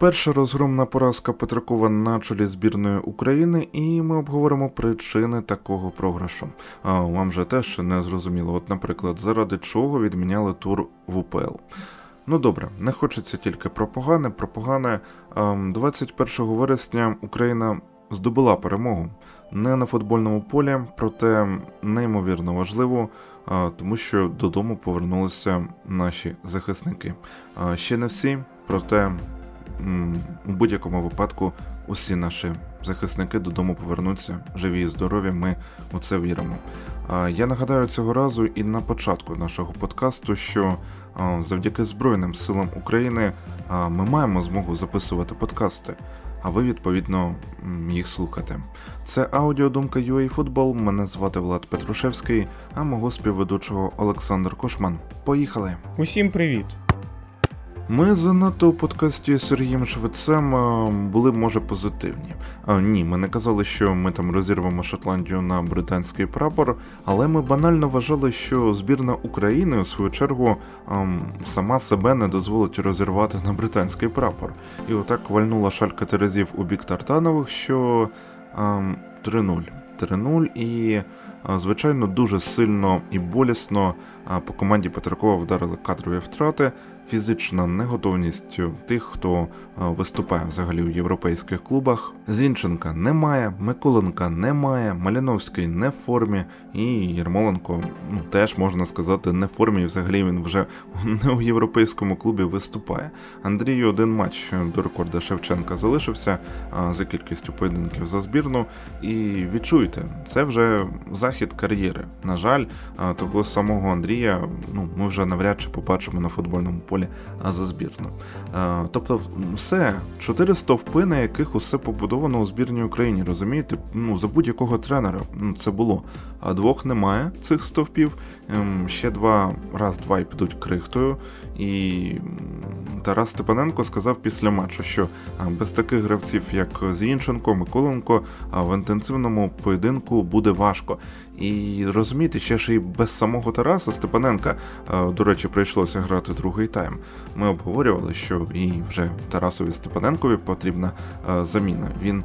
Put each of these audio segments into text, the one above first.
Перша розгромна поразка Петракова на чолі збірної України, і ми обговоримо причини такого програшу. А вам же теж не зрозуміло. От, наприклад, заради чого відміняли тур в УПЛ. Ну добре, не хочеться тільки про погане. Про погане 21 вересня Україна здобула перемогу не на футбольному полі, проте неймовірно важливо, тому що додому повернулися наші захисники. Ще не всі, проте у будь-якому випадку усі наші захисники додому повернуться живі і здорові. Ми у це віримо. Я нагадаю цього разу і на початку нашого подкасту, що завдяки Збройним силам України ми маємо змогу записувати подкасти. А ви відповідно їх слухати. Це аудіодумка UA Футбол. Мене звати Влад Петрушевський, а мого співведучого Олександр Кошман. Поїхали! Усім привіт! Ми занадто у подкасті з Сергієм Швецем були, може, позитивні. А, Ні, ми не казали, що ми там розірвемо Шотландію на британський прапор, але ми банально вважали, що збірна України у свою чергу сама себе не дозволить розірвати на британський прапор. І отак вальнула шалька Терезів у бік Тартанових, що 3-0. 3-0 і, звичайно, дуже сильно і болісно по команді Петракова вдарили кадрові втрати фізична неготовність тих, хто е, виступає взагалі у європейських клубах. Зінченка немає, Миколенка немає, Маляновський не в формі, і Єрмоленко ну теж можна сказати не в формі. Взагалі він вже не у європейському клубі виступає. Андрію один матч до рекорда Шевченка залишився за кількістю поєдинків за збірну. І відчуйте, це вже захід кар'єри. На жаль, того самого Андрія ну ми вже навряд чи побачимо на футбольному полі за збірну. Тобто, все чотири стовпи, на яких усе побудовано у збірній Україні. Розумієте? Ну за будь-якого тренера ну, це було. А двох немає цих стовпів. Ем, ще два раз-два і підуть крихтою. І Тарас Степаненко сказав після матчу, що без таких гравців, як Зінченко, Миколенко, в інтенсивному поєдинку буде важко. І розумієте, ще ж і без самого Тараса Степаненка, до речі, прийшлося грати другий тайм. Ми обговорювали, що і вже Тарасові Степаненкові потрібна заміна. Він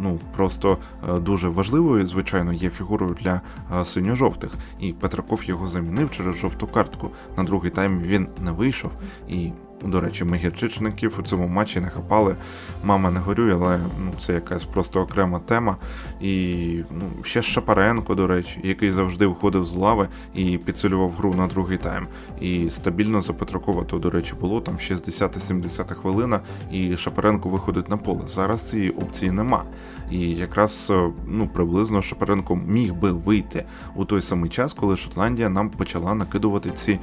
ну просто дуже важливою, звичайно, є фігурою для синьо-жовтих. І Петраков його замінив через жовту картку. На другий тайм він не вийшов і. До речі, ми гірчичників у цьому матчі не хапали. Мама не горює, але ну, це якась просто окрема тема. І ну, ще Шапаренко, до речі, який завжди входив з лави і підсилював гру на другий тайм. І стабільно за Петракова, то, до речі, було там 60-70 хвилина, і Шапаренко виходить на поле. Зараз цієї опції нема. І якраз е, ну приблизно Шапаренко міг би вийти у той самий час, коли Шотландія нам почала накидувати ці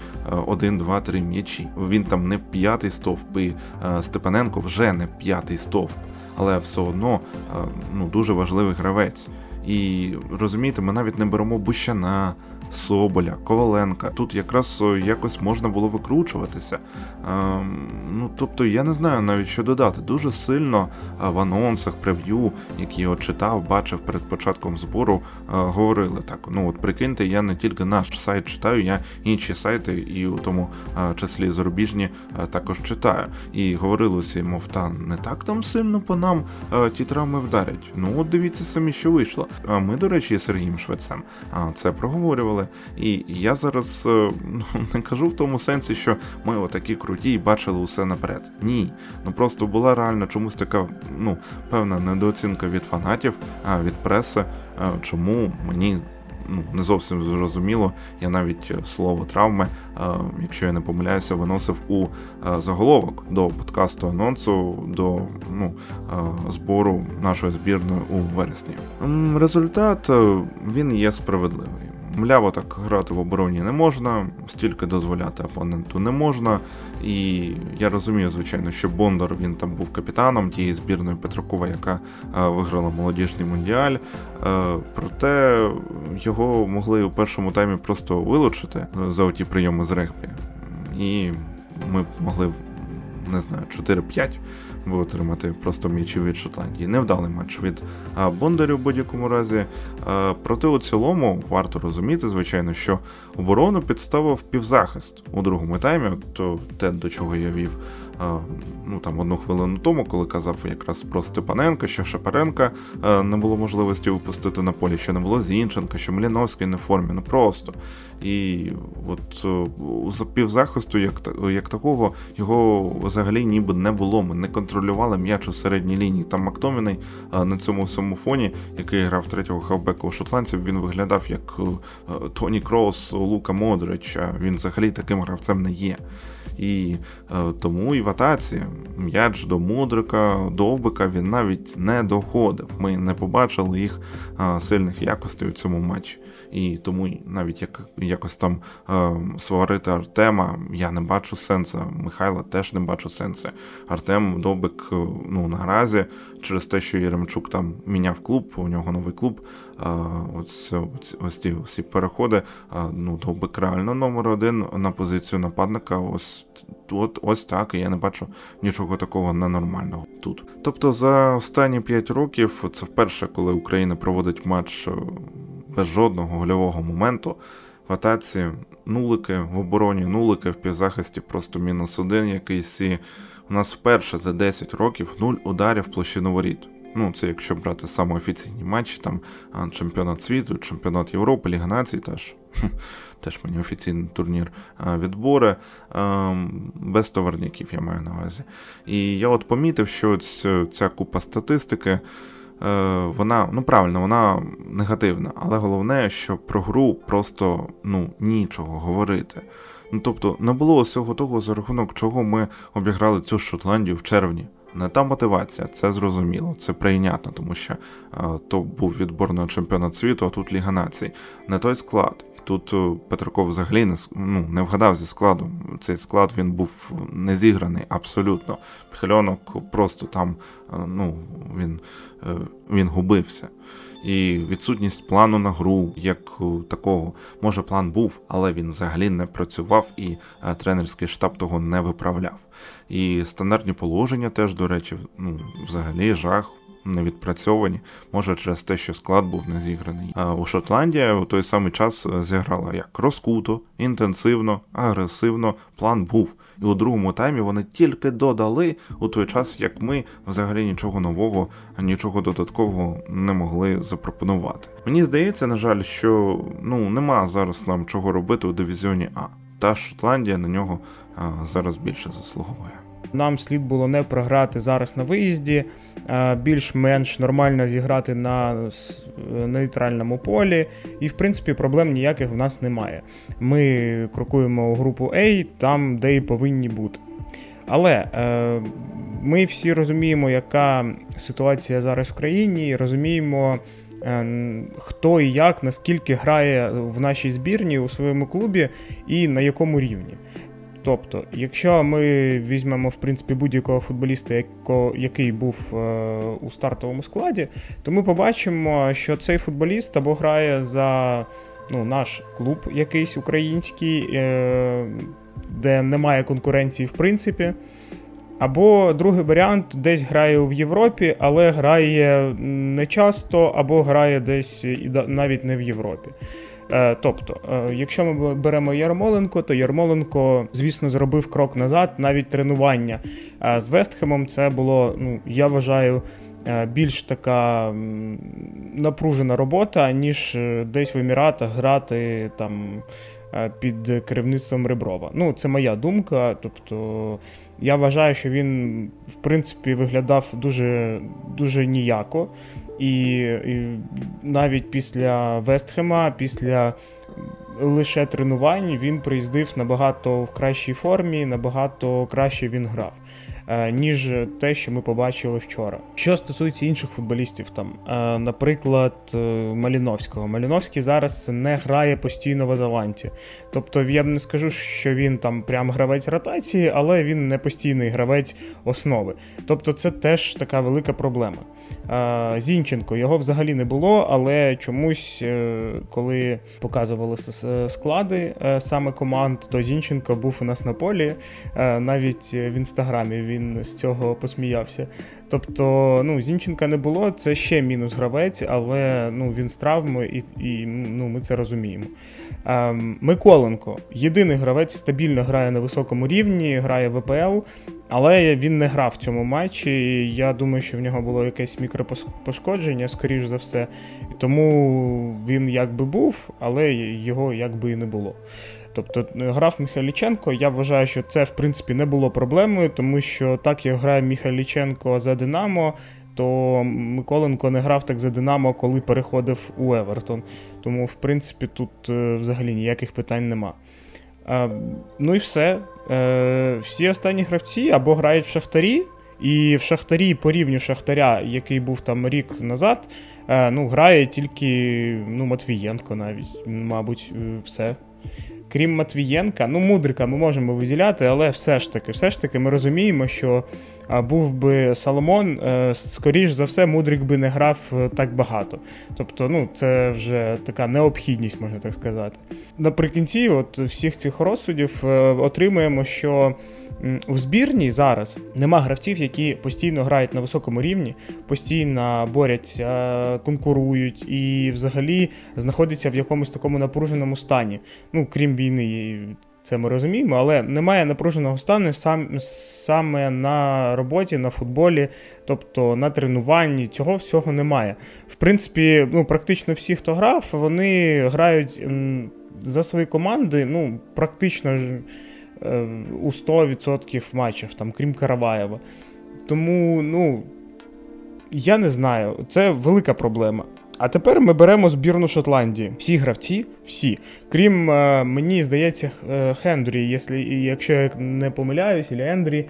1, 2, 3 м'ячі. Він там не п'ятий стовп, і е, Степаненко вже не п'ятий стовп, але все одно е, ну дуже важливий гравець. І розумієте, ми навіть не беремо Бущана, Соболя, Коваленка. Тут якраз якось можна було викручуватися. Ем, ну тобто, я не знаю навіть що додати. Дуже сильно в анонсах, прев'ю, які я читав, бачив перед початком збору, е, говорили так. Ну от прикиньте, я не тільки наш сайт читаю, я інші сайти, і у тому е, числі зарубіжні е, також читаю. І говорилося, мов та не так там сильно по нам ті травми вдарять. Ну от дивіться самі, що вийшло. А ми, до речі, з Сергієм Швецем це проговорювали бачили. І я зараз е, ну, не кажу в тому сенсі, що ми отакі круті і бачили усе наперед. Ні. Ну просто була реально чомусь така ну, певна недооцінка від фанатів, від преси. Е, чому мені. Ну, не зовсім зрозуміло. Я навіть е, слово травми, якщо я не помиляюся, виносив у заголовок до подкасту анонсу до ну, збору нашої збірної у вересні. Результат він є справедливий. Мляво так грати в обороні не можна, стільки дозволяти опоненту не можна. І я розумію, звичайно, що Бондар він там був капітаном тієї збірної Петракова, яка е, виграла молодіжний мундіаль. Е, проте його могли у першому таймі просто вилучити за оті прийоми з регбі. І ми могли не знаю, 4-5 би отримати просто м'ячі від Шотландії. Невдалий матч від Бондарю в будь-якому разі. Проте у цілому варто розуміти, звичайно, що оборону підставив півзахист у другому таймі, то те, до чого я вів ну там одну хвилину тому, коли казав якраз про Степаненка, що Шапаренка не було можливості випустити на полі, що не було Зінченка, що Мліновський не в формі. Ну просто. І от за півзахисту, як як такого, його взагалі ніби не було. Ми не контролювали м'яч у середній лінії. Там Мактоміний на цьому всьому фоні, який грав третього хавбека у шотландців, він виглядав як Тоні Кроус, Лука Модрич. Він взагалі таким гравцем не є. І е, тому і в атаці м'яч до Мудрика, Довбика він навіть не доходив. Ми не побачили їх сильних якостей у цьому матчі. І тому навіть як якось там е, сварити Артема, я не бачу сенсу. Михайла теж не бачу сенсу. Артем Довбик е, ну наразі через те, що Єремчук там міняв клуб, у нього новий клуб. Е, ось ось, ці всі переходи. Е, ну Довбик реально номер один на позицію нападника. Ось от ось так, і я не бачу нічого такого ненормального тут. Тобто за останні 5 років це вперше, коли Україна проводить матч е, без жодного гольового моменту. В атаці нулики, в обороні нулики, в півзахисті просто мінус один якийсь. І у нас вперше за 10 років нуль ударів в площину воріт. Ну, це якщо брати саме офіційні матчі, там чемпіонат світу, чемпіонат Європи, Ліга націй теж теж мені офіційний турнір відбори без товарників, я маю на увазі. І я от помітив, що ця купа статистики. Е, вона, ну правильно, вона негативна, але головне, що про гру просто ну, нічого говорити. Ну тобто не було усього того, за рахунок чого ми обіграли цю Шотландію в червні. Не та мотивація, це зрозуміло, це прийнятно, тому що е, то був відбор на чемпіонат світу, а тут Ліга націй. Не той склад. Тут е, Петраков взагалі не ну, не вгадав зі складом. Цей склад він був не зіграний абсолютно. Пхельонок просто там е, ну, він, він губився. І відсутність плану на гру, як такого, може, план був, але він взагалі не працював, і тренерський штаб того не виправляв. І стандартні положення теж, до речі, ну, взагалі жах. Не відпрацьовані, може через те, що склад був не зіграний. А у Шотландії у той самий час зіграла як розкуто, інтенсивно, агресивно. План був. І у другому таймі вони тільки додали у той час, як ми взагалі нічого нового, нічого додаткового не могли запропонувати. Мені здається, на жаль, що ну нема зараз нам чого робити у дивізіоні А. Та Шотландія на нього зараз більше заслуговує. Нам слід було не програти зараз на виїзді, більш-менш нормально зіграти на нейтральному полі, і в принципі проблем ніяких в нас немає. Ми крокуємо у групу A, там, де і повинні бути. Але е, ми всі розуміємо, яка ситуація зараз в країні, і розуміємо, е, хто і як, наскільки грає в нашій збірні у своєму клубі і на якому рівні. Тобто, якщо ми візьмемо в принципі будь-якого футболіста, який був е, у стартовому складі, то ми побачимо, що цей футболіст або грає за ну, наш клуб якийсь український, е, де немає конкуренції в принципі. Або другий варіант десь грає в Європі, але грає не часто, або грає десь навіть не в Європі. Е, тобто, е, якщо ми беремо Ярмоленко, то Ярмоленко, звісно, зробив крок назад, навіть тренування з Вестхемом це було, ну я вважаю, е, більш така напружена робота, ніж десь в Еміратах грати там. Під керівництвом Реброва. Ну, це моя думка. Тобто я вважаю, що він в принципі виглядав дуже дуже ніяко. І, і навіть після Вестхема, після лише тренувань, він приїздив набагато в кращій формі, набагато краще він грав. Е, ніж те, що ми побачили вчора. Що стосується інших футболістів, там, е, наприклад, Маліновського. Маліновський зараз не грає постійно в Аталанті. Тобто я б не скажу, що він там прям гравець ротації, але він не постійний гравець основи. Тобто, це теж така велика проблема. Зінченко його взагалі не було, але чомусь, е, коли показували склади е, саме команд, то Зінченко був у нас на полі. Е, навіть в інстаграмі він з цього посміявся. Тобто, ну, Зінченка не було, це ще мінус гравець, але ну, він з травмою і і ну, ми це розуміємо. Миколенко єдиний гравець стабільно грає на високому рівні, грає в ВПЛ. Але він не грав в цьому матчі. і Я думаю, що в нього було якесь мікропошкодження, скоріш за все. Тому він якби був, але його якби і не було. Тобто грав Михайліченко, я вважаю, що це в принципі не було проблемою, тому що так як грає Михайліченко за Динамо, то Миколенко не грав так за Динамо, коли переходив у Евертон. Тому, в принципі, тут е, взагалі ніяких питань нема. Ну і все. Е, всі останні гравці або грають в Шахтарі, і в Шахтарі по рівню Шахтаря, який був там рік назад, е, ну, грає тільки ну, Матвієнко навіть, мабуть, е, все. Крім Матвієнка, ну, Мудрика ми можемо виділяти, але все ж таки, все ж таки, ми розуміємо, що був би Соломон, е, скоріш за все, Мудрик би не грав е, так багато. Тобто, ну, це вже така необхідність, можна так сказати. Наприкінці, от всіх цих розсудів е, отримуємо, що. В збірні зараз нема гравців, які постійно грають на високому рівні, постійно борються, конкурують і взагалі знаходяться в якомусь такому напруженому стані. Ну, крім війни, це ми розуміємо, але немає напруженого стану сам, саме на роботі, на футболі, тобто на тренуванні. Цього всього немає. В принципі, ну, практично всі, хто грав, вони грають за свої команди, ну, практично е, у 100% матчів, там, крім Караваєва. Тому, ну, я не знаю, це велика проблема. А тепер ми беремо збірну Шотландії. Всі гравці, всі. Крім е, мені здається, е, Хендрі, якщо я не помиляюсь, або Ендрі,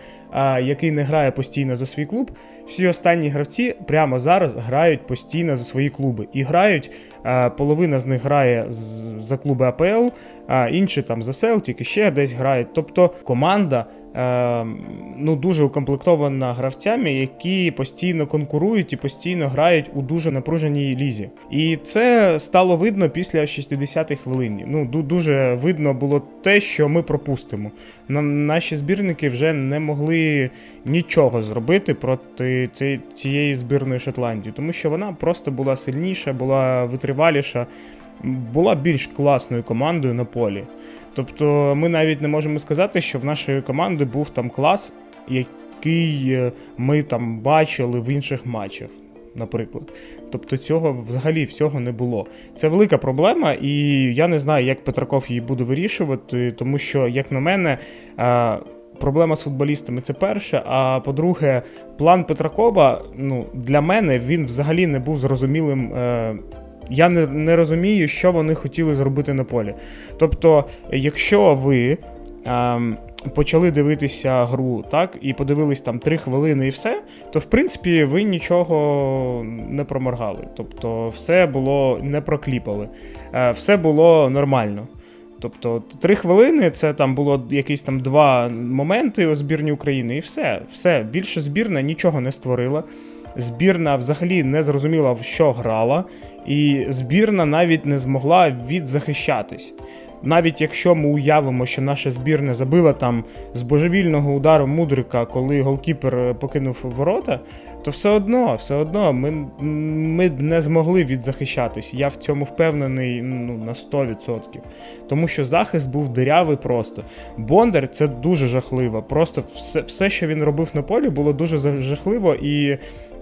який не грає постійно за свій клуб. Всі останні гравці прямо зараз грають постійно за свої клуби. І грають, е, половина з них грає за клуби АПЛ, а інші там за Селтік і ще десь грають. Тобто команда е, ну, дуже укомплектована гравцями, які постійно конкурують і постійно грають у дуже напруженій лізі. І це стало видно після 60-х хвилин. Ну, Дуже видно було те, що ми пропустимо. Наші збірники вже не могли нічого зробити проти цієї збірної Шотландії, тому що вона просто була сильніша, була витриваліша, була більш класною командою на полі. Тобто ми навіть не можемо сказати, що в нашої команди був там клас, який е, ми там бачили в інших матчах, наприклад. Тобто цього взагалі всього не було. Це велика проблема, і я не знаю, як Петраков її буде вирішувати, тому що, як на мене, е, проблема з футболістами це перше. А по-друге, план Петракова ну, для мене він взагалі не був зрозумілим. Я не не розумію, що вони хотіли зробити на полі. Тобто, якщо ви ем, почали дивитися гру, так, і подивились там 3 хвилини і все, то в принципі ви нічого не проморгали. Тобто, все було не прокліпали, е, все було нормально. Тобто, три хвилини це там було якісь там два моменти у збірні України, і все. Все. Більше збірна нічого не створила. Збірна взагалі не зрозуміла, в що грала і збірна навіть не змогла відзахищатись. Навіть якщо ми уявимо, що наша збірна забила там з божевільного удару Мудрика, коли голкіпер покинув ворота, то все одно, все одно ми ми не змогли відзахищатись. Я в цьому впевнений ну, на 100%. Тому що захист був дирявий просто. Бондар це дуже жахливо. Просто все, все, що він робив на полі, було дуже жахливо і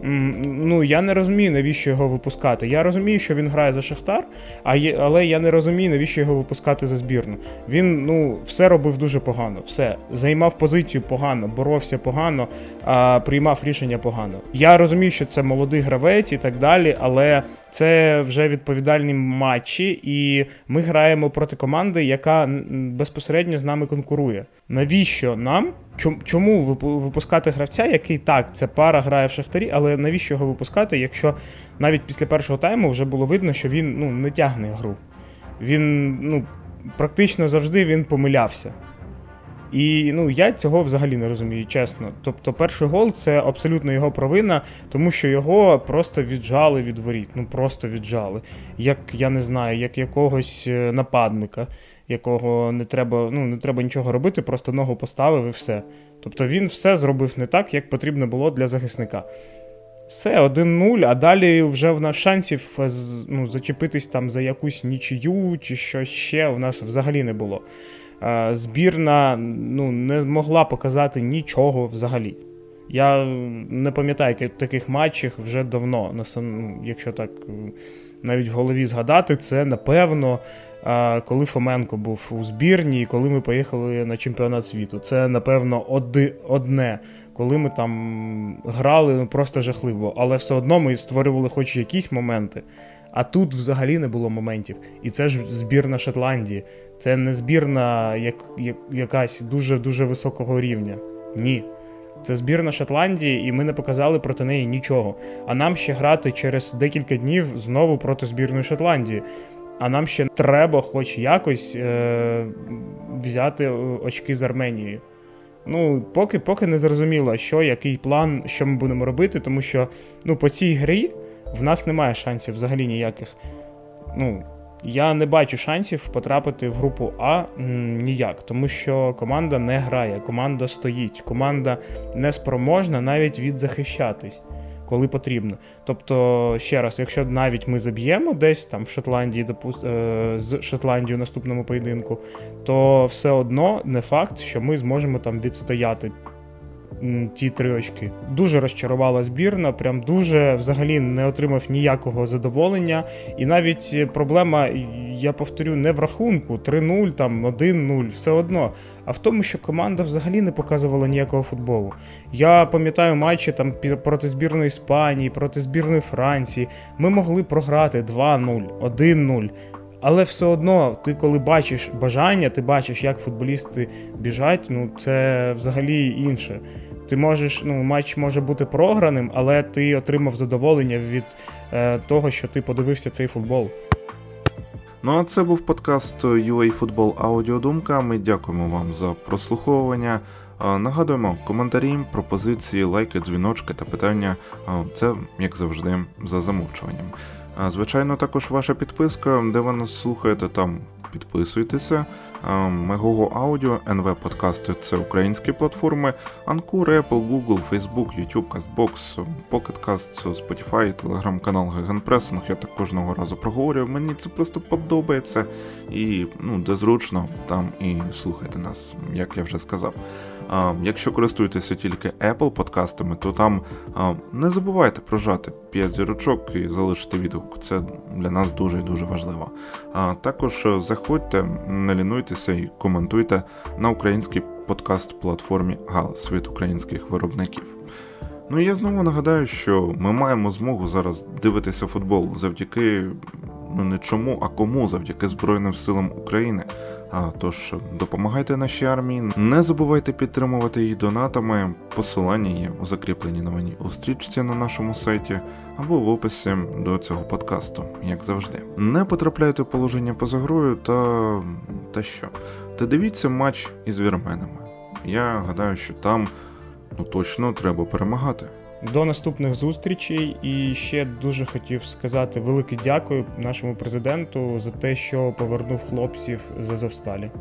ну я не розумію, навіщо його випускати. Я розумію, що він грає за Шахтар, а є, але я не розумію, навіщо його випускати за збірну. Він ну все робив дуже погано. Все займав позицію погано, боровся погано, а приймав рішення погано. Я розумію, що це молодий гравець і так далі, але це вже відповідальні матчі, і ми граємо проти команди, яка безпосередньо з нами конкурує. Навіщо нам Чому випускати гравця, який так, це пара грає в шахтарі, але навіщо його випускати, якщо навіть після першого тайму вже було видно, що він ну, не тягне гру. Він ну, практично завжди він помилявся. І ну, я цього взагалі не розумію, чесно. Тобто, перший гол це абсолютно його провина, тому що його просто віджали від воріт. Ну просто віджали. Як я не знаю, як якогось е, нападника, якого не треба ну, не треба нічого робити, просто ногу поставив і все. Тобто він все зробив не так, як потрібно було для захисника. Все, 1-0, а далі вже в нас шансів е, ну, зачепитись там за якусь нічию чи щось ще в нас взагалі не було. Збірна ну, не могла показати нічого взагалі. Я не пам'ятаю таких матчів вже давно. Ну, якщо так навіть в голові згадати, це напевно, коли Фоменко був у збірні і коли ми поїхали на чемпіонат світу. Це, напевно, одне, коли ми там грали ну, просто жахливо. Але все одно ми створювали хоч якісь моменти. А тут взагалі не було моментів. І це ж збірна Шотландії. Це не збірна як, як, якась дуже-дуже високого рівня. Ні. Це збірна Шотландії, і ми не показали проти неї нічого. А нам ще грати через декілька днів знову проти збірної Шотландії. А нам ще треба хоч якось е- взяти очки з Арменією. Ну, поки поки не зрозуміло, що, який план, що ми будемо робити, тому що ну, по цій грі в нас немає шансів взагалі ніяких. Ну, я не бачу шансів потрапити в групу А ніяк, тому що команда не грає, команда стоїть, команда не спроможна навіть відзахищатись, коли потрібно. Тобто, ще раз, якщо навіть ми заб'ємо десь там в Шотландії, допуст... Е, з Шотландією наступному поєдинку, то все одно не факт, що ми зможемо там відстояти ті три очки. Дуже розчарувала збірна, прям дуже взагалі не отримав ніякого задоволення. І навіть проблема, я повторю, не в рахунку 3-0, там 1-0, все одно. А в тому, що команда взагалі не показувала ніякого футболу. Я пам'ятаю матчі там проти збірної Іспанії, проти збірної Франції. Ми могли програти 2-0, 1-0. Але все одно, ти коли бачиш бажання, ти бачиш, як футболісти біжать, ну це взагалі інше. Ти можеш, ну, матч може бути програним, але ти отримав задоволення від е, того, що ти подивився цей футбол. Ну а це був подкаст UA Футбол Аудіодумка. Ми дякуємо вам за прослуховування. Нагадуємо, коментарі, пропозиції, лайки, дзвіночки та питання. Це, як завжди, за замовчуванням. Звичайно, також ваша підписка, де ви нас слухаєте, там підписуйтеся. Мегого Аудіо, НВ Подкасти це українські платформи, Анкур, Apple, Google, Facebook, YouTube, CastBox, PocketCast, Spotify, телеграм-канал Гегенпресинг. Я так кожного разу проговорюю. Мені це просто подобається. І ну, де зручно, там і слухайте нас, як я вже сказав. Якщо користуєтеся тільки Apple подкастами, то там не забувайте прожати 5 зірочок і залишити відгук. Це для нас дуже і дуже важливо. Також заходьте, не лінуйтеся і коментуйте на українській подкаст-платформі Галас від українських виробників. Ну і я знову нагадаю, що ми маємо змогу зараз дивитися футбол завдяки ну не чому, а кому завдяки Збройним силам України. А тож допомагайте нашій армії, не забувайте підтримувати її донатами. Посилання є у закріпленій новині у стрічці на нашому сайті або в описі до цього подкасту, як завжди. Не потрапляйте в положення поза грою та та що? Та дивіться матч із вірменами. Я гадаю, що там ну точно треба перемагати. До наступних зустрічей і ще дуже хотів сказати велике дякую нашому президенту за те, що повернув хлопців з Азовсталі.